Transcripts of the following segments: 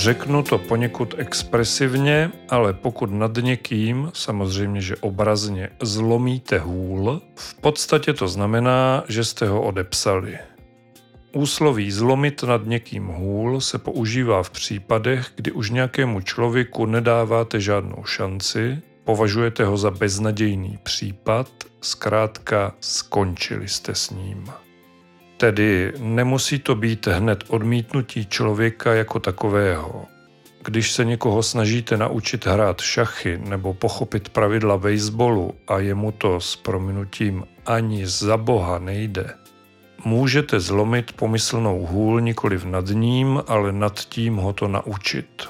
Řeknu to poněkud expresivně, ale pokud nad někým, samozřejmě, že obrazně, zlomíte hůl, v podstatě to znamená, že jste ho odepsali. Úsloví zlomit nad někým hůl se používá v případech, kdy už nějakému člověku nedáváte žádnou šanci, považujete ho za beznadějný případ, zkrátka skončili jste s ním. Tedy nemusí to být hned odmítnutí člověka jako takového. Když se někoho snažíte naučit hrát šachy nebo pochopit pravidla baseballu a jemu to s prominutím ani za boha nejde, můžete zlomit pomyslnou hůl nikoli nad ním, ale nad tím ho to naučit.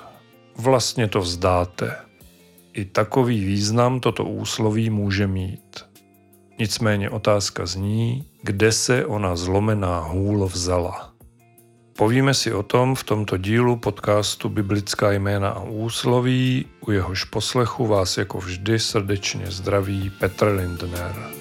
Vlastně to vzdáte. I takový význam toto úsloví může mít. Nicméně otázka zní, kde se ona zlomená hůl vzala. Povíme si o tom v tomto dílu podcastu Biblická jména a úsloví, u jehož poslechu vás jako vždy srdečně zdraví Petr Lindner.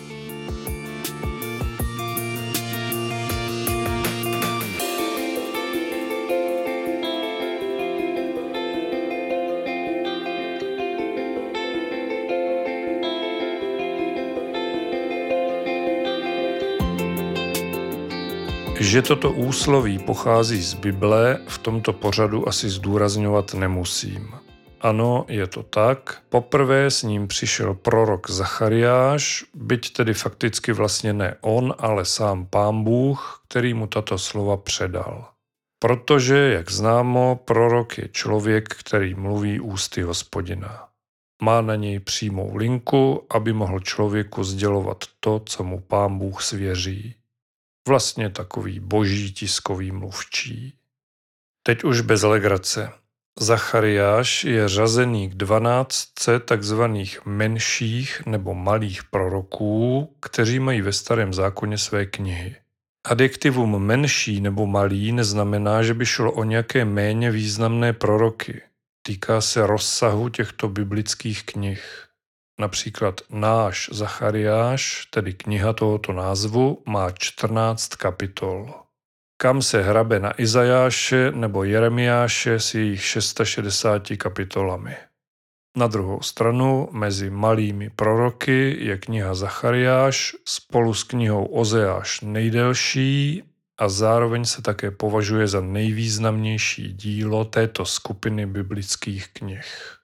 Že toto úsloví pochází z Bible, v tomto pořadu asi zdůrazňovat nemusím. Ano, je to tak. Poprvé s ním přišel prorok Zachariáš, byť tedy fakticky vlastně ne on, ale sám pán Bůh, který mu tato slova předal. Protože, jak známo, prorok je člověk, který mluví ústy hospodina. Má na něj přímou linku, aby mohl člověku sdělovat to, co mu pán Bůh svěří. Vlastně takový boží tiskový mluvčí. Teď už bez legrace. Zachariáš je řazený k dvanáctce takzvaných menších nebo malých proroků, kteří mají ve starém zákoně své knihy. Adjektivum menší nebo malý neznamená, že by šlo o nějaké méně významné proroky. Týká se rozsahu těchto biblických knih. Například náš Zachariáš, tedy kniha tohoto názvu, má 14 kapitol. Kam se hrabe na Izajáše nebo Jeremiáše s jejich 660 kapitolami. Na druhou stranu mezi malými proroky je kniha Zachariáš spolu s knihou Ozeáš nejdelší a zároveň se také považuje za nejvýznamnější dílo této skupiny biblických knih.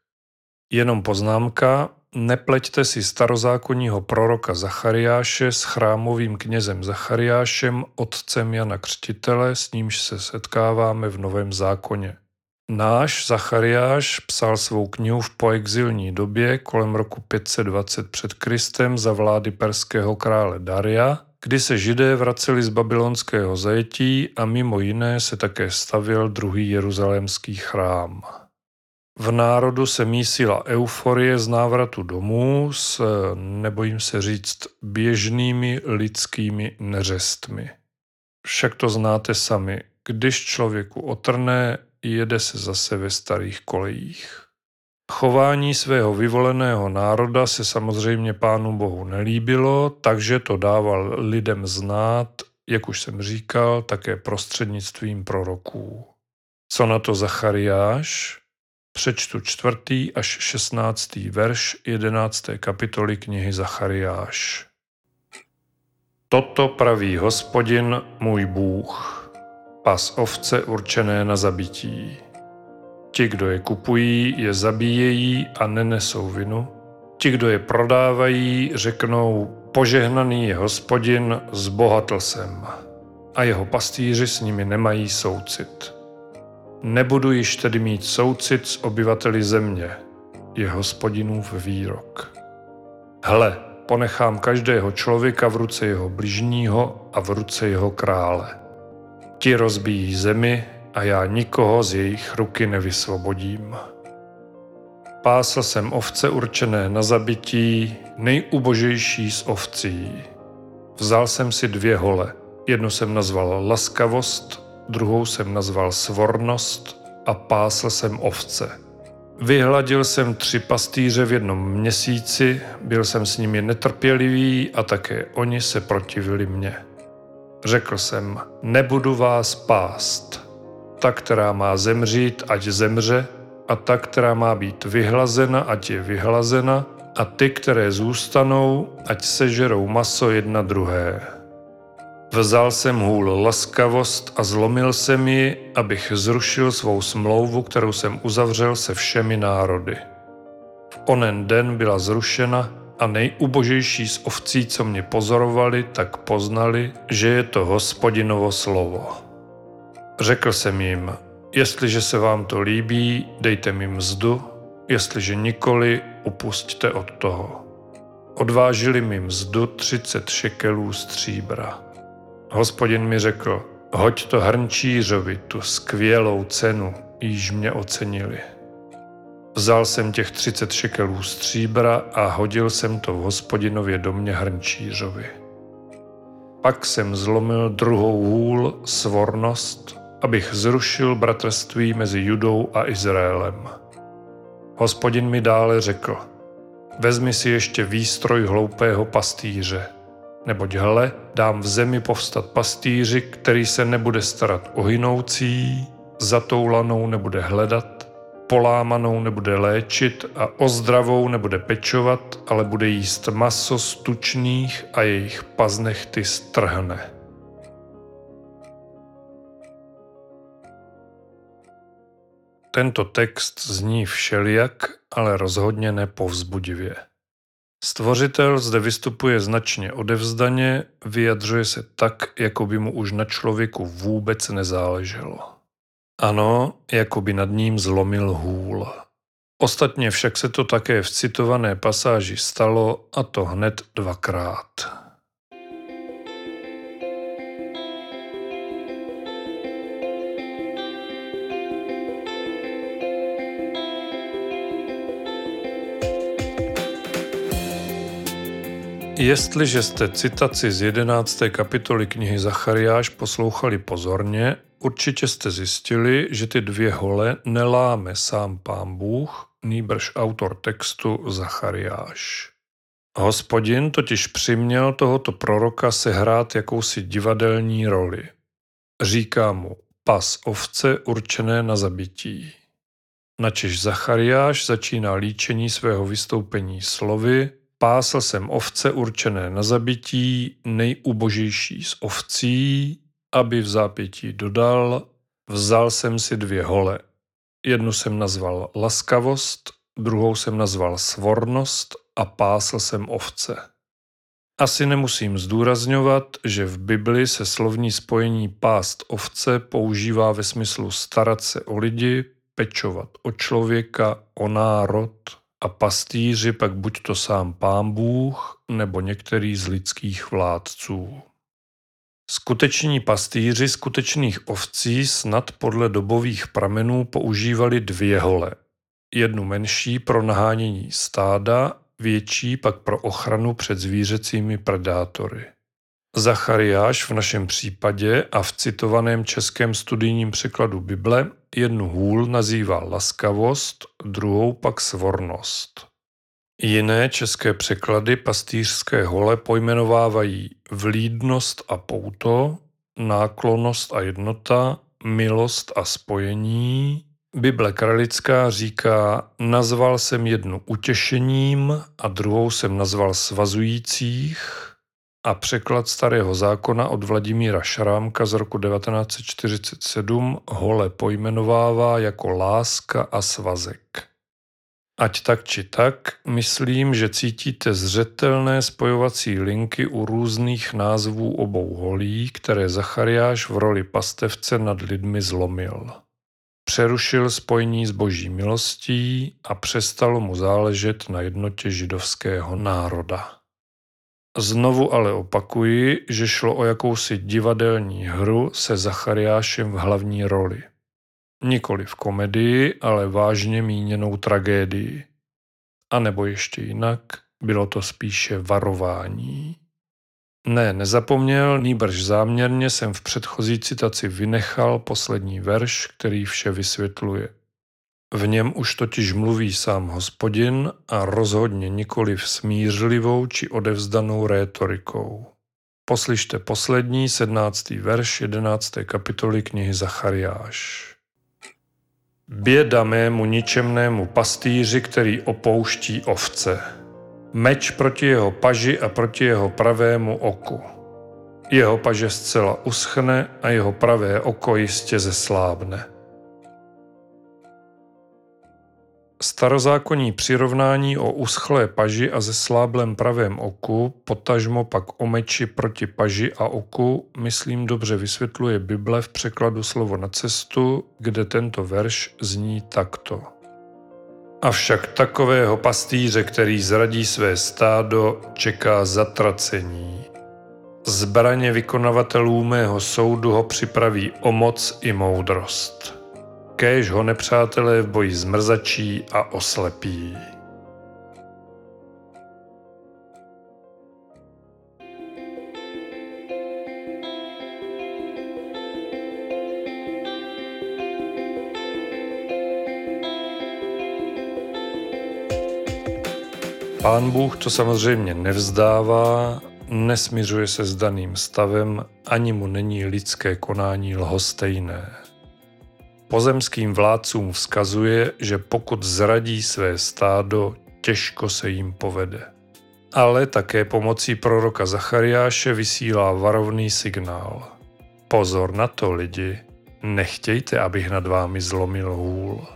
Jenom poznámka, Nepleťte si starozákonního proroka Zachariáše s chrámovým knězem Zachariášem, otcem Jana Křtitele, s nímž se setkáváme v Novém zákoně. Náš Zachariáš psal svou knihu v poexilní době kolem roku 520 před Kristem za vlády perského krále Daria, kdy se židé vraceli z babylonského zajetí a mimo jiné se také stavil druhý jeruzalémský chrám. V národu se mísila euforie z návratu domů s, nebojím se říct, běžnými lidskými neřestmi. Však to znáte sami, když člověku otrne, jede se zase ve starých kolejích. Chování svého vyvoleného národa se samozřejmě pánu Bohu nelíbilo, takže to dával lidem znát, jak už jsem říkal, také prostřednictvím proroků. Co na to Zachariáš? Přečtu čtvrtý až šestnáctý verš jedenácté kapitoly knihy Zachariáš. Toto praví hospodin můj Bůh, pas ovce určené na zabití. Ti, kdo je kupují, je zabíjejí a nenesou vinu. Ti, kdo je prodávají, řeknou, požehnaný je hospodin, zbohatl jsem. A jeho pastýři s nimi nemají soucit. Nebudu již tedy mít soucit s obyvateli země, je hospodinův výrok. Hle, ponechám každého člověka v ruce jeho bližního a v ruce jeho krále. Ti rozbíjí zemi a já nikoho z jejich ruky nevysvobodím. Pásl jsem ovce určené na zabití, nejubožejší z ovcí. Vzal jsem si dvě hole, jednu jsem nazval laskavost druhou jsem nazval svornost a pásl jsem ovce. Vyhladil jsem tři pastýře v jednom měsíci, byl jsem s nimi netrpělivý a také oni se protivili mně. Řekl jsem, nebudu vás pást. Ta, která má zemřít, ať zemře, a ta, která má být vyhlazena, ať je vyhlazena, a ty, které zůstanou, ať sežerou maso jedna druhé. Vzal jsem hůl laskavost a zlomil jsem ji, abych zrušil svou smlouvu, kterou jsem uzavřel se všemi národy. V onen den byla zrušena a nejubožejší z ovcí, co mě pozorovali, tak poznali, že je to hospodinovo slovo. Řekl jsem jim, jestliže se vám to líbí, dejte mi mzdu, jestliže nikoli, upusťte od toho. Odvážili mi mzdu 30 šekelů stříbra. Hospodin mi řekl, hoď to hrnčířovi tu skvělou cenu, již mě ocenili. Vzal jsem těch 30 šekelů stříbra a hodil jsem to v hospodinově domě hrnčířovi. Pak jsem zlomil druhou hůl, svornost, abych zrušil bratrství mezi Judou a Izraelem. Hospodin mi dále řekl, vezmi si ještě výstroj hloupého pastýře, neboť hle, dám v zemi povstat pastýři, který se nebude starat o hynoucí, zatoulanou nebude hledat, polámanou nebude léčit a ozdravou nebude pečovat, ale bude jíst maso z tučných a jejich paznechty strhne. Tento text zní všelijak, ale rozhodně nepovzbudivě. Stvořitel zde vystupuje značně odevzdaně, vyjadřuje se tak, jako by mu už na člověku vůbec nezáleželo. Ano, jako by nad ním zlomil hůl. Ostatně však se to také v citované pasáži stalo, a to hned dvakrát. Jestliže jste citaci z 11. kapitoly knihy Zachariáš poslouchali pozorně, určitě jste zjistili, že ty dvě hole neláme sám pán Bůh, nýbrž autor textu Zachariáš. Hospodin totiž přiměl tohoto proroka sehrát jakousi divadelní roli. Říká mu pas ovce určené na zabití. Načež Zachariáš začíná líčení svého vystoupení slovy Pásl jsem ovce určené na zabití, nejubožejší z ovcí, aby v zápětí dodal, vzal jsem si dvě hole. Jednu jsem nazval laskavost, druhou jsem nazval svornost a pásl jsem ovce. Asi nemusím zdůrazňovat, že v Bibli se slovní spojení pást ovce používá ve smyslu starat se o lidi, pečovat o člověka, o národ, a pastýři pak buď to sám pán Bůh nebo některý z lidských vládců. Skuteční pastýři skutečných ovcí snad podle dobových pramenů používali dvě hole. Jednu menší pro nahánění stáda, větší pak pro ochranu před zvířecími predátory. Zachariáš v našem případě a v citovaném českém studijním překladu Bible jednu hůl nazývá laskavost, druhou pak svornost. Jiné české překlady pastýřské hole pojmenovávají vlídnost a pouto, náklonost a jednota, milost a spojení. Bible kralická říká, nazval jsem jednu utěšením a druhou jsem nazval svazujících, a překlad starého zákona od Vladimíra Šrámka z roku 1947 hole pojmenovává jako láska a svazek. Ať tak či tak, myslím, že cítíte zřetelné spojovací linky u různých názvů obou holí, které Zachariáš v roli pastevce nad lidmi zlomil. Přerušil spojení s boží milostí a přestalo mu záležet na jednotě židovského národa. Znovu ale opakuji, že šlo o jakousi divadelní hru se Zachariášem v hlavní roli. Nikoli v komedii, ale vážně míněnou tragédii. A nebo ještě jinak, bylo to spíše varování. Ne, nezapomněl, nýbrž záměrně jsem v předchozí citaci vynechal poslední verš, který vše vysvětluje. V něm už totiž mluví sám hospodin a rozhodně nikoli v smířlivou či odevzdanou rétorikou. Poslyšte poslední, sednáctý verš 11. kapitoly knihy Zachariáš. Běda mému ničemnému pastýři, který opouští ovce. Meč proti jeho paži a proti jeho pravému oku. Jeho paže zcela uschne a jeho pravé oko jistě zeslábne. Starozákonní přirovnání o uschlé paži a zesláblém pravém oku, potažmo pak o meči proti paži a oku, myslím dobře vysvětluje Bible v překladu slovo na cestu, kde tento verš zní takto. Avšak takového pastýře, který zradí své stádo, čeká zatracení. Zbraně vykonavatelů mého soudu ho připraví o moc i moudrost. Kéž ho nepřátelé v boji zmrzačí a oslepí. Pán Bůh to samozřejmě nevzdává, nesmiřuje se s daným stavem, ani mu není lidské konání lhostejné. Pozemským vládcům vzkazuje, že pokud zradí své stádo, těžko se jim povede. Ale také pomocí proroka Zachariáše vysílá varovný signál. Pozor na to, lidi, nechtějte, abych nad vámi zlomil hůl.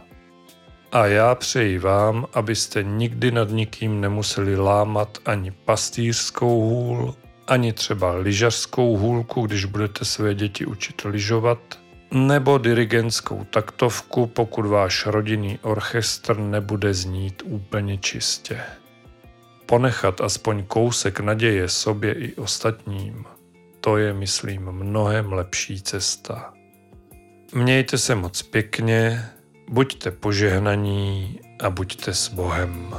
A já přeji vám, abyste nikdy nad nikým nemuseli lámat ani pastýřskou hůl, ani třeba lyžařskou hůlku, když budete své děti učit lyžovat, nebo dirigentskou taktovku, pokud váš rodinný orchestr nebude znít úplně čistě. Ponechat aspoň kousek naděje sobě i ostatním, to je, myslím, mnohem lepší cesta. Mějte se moc pěkně, buďte požehnaní a buďte s Bohem.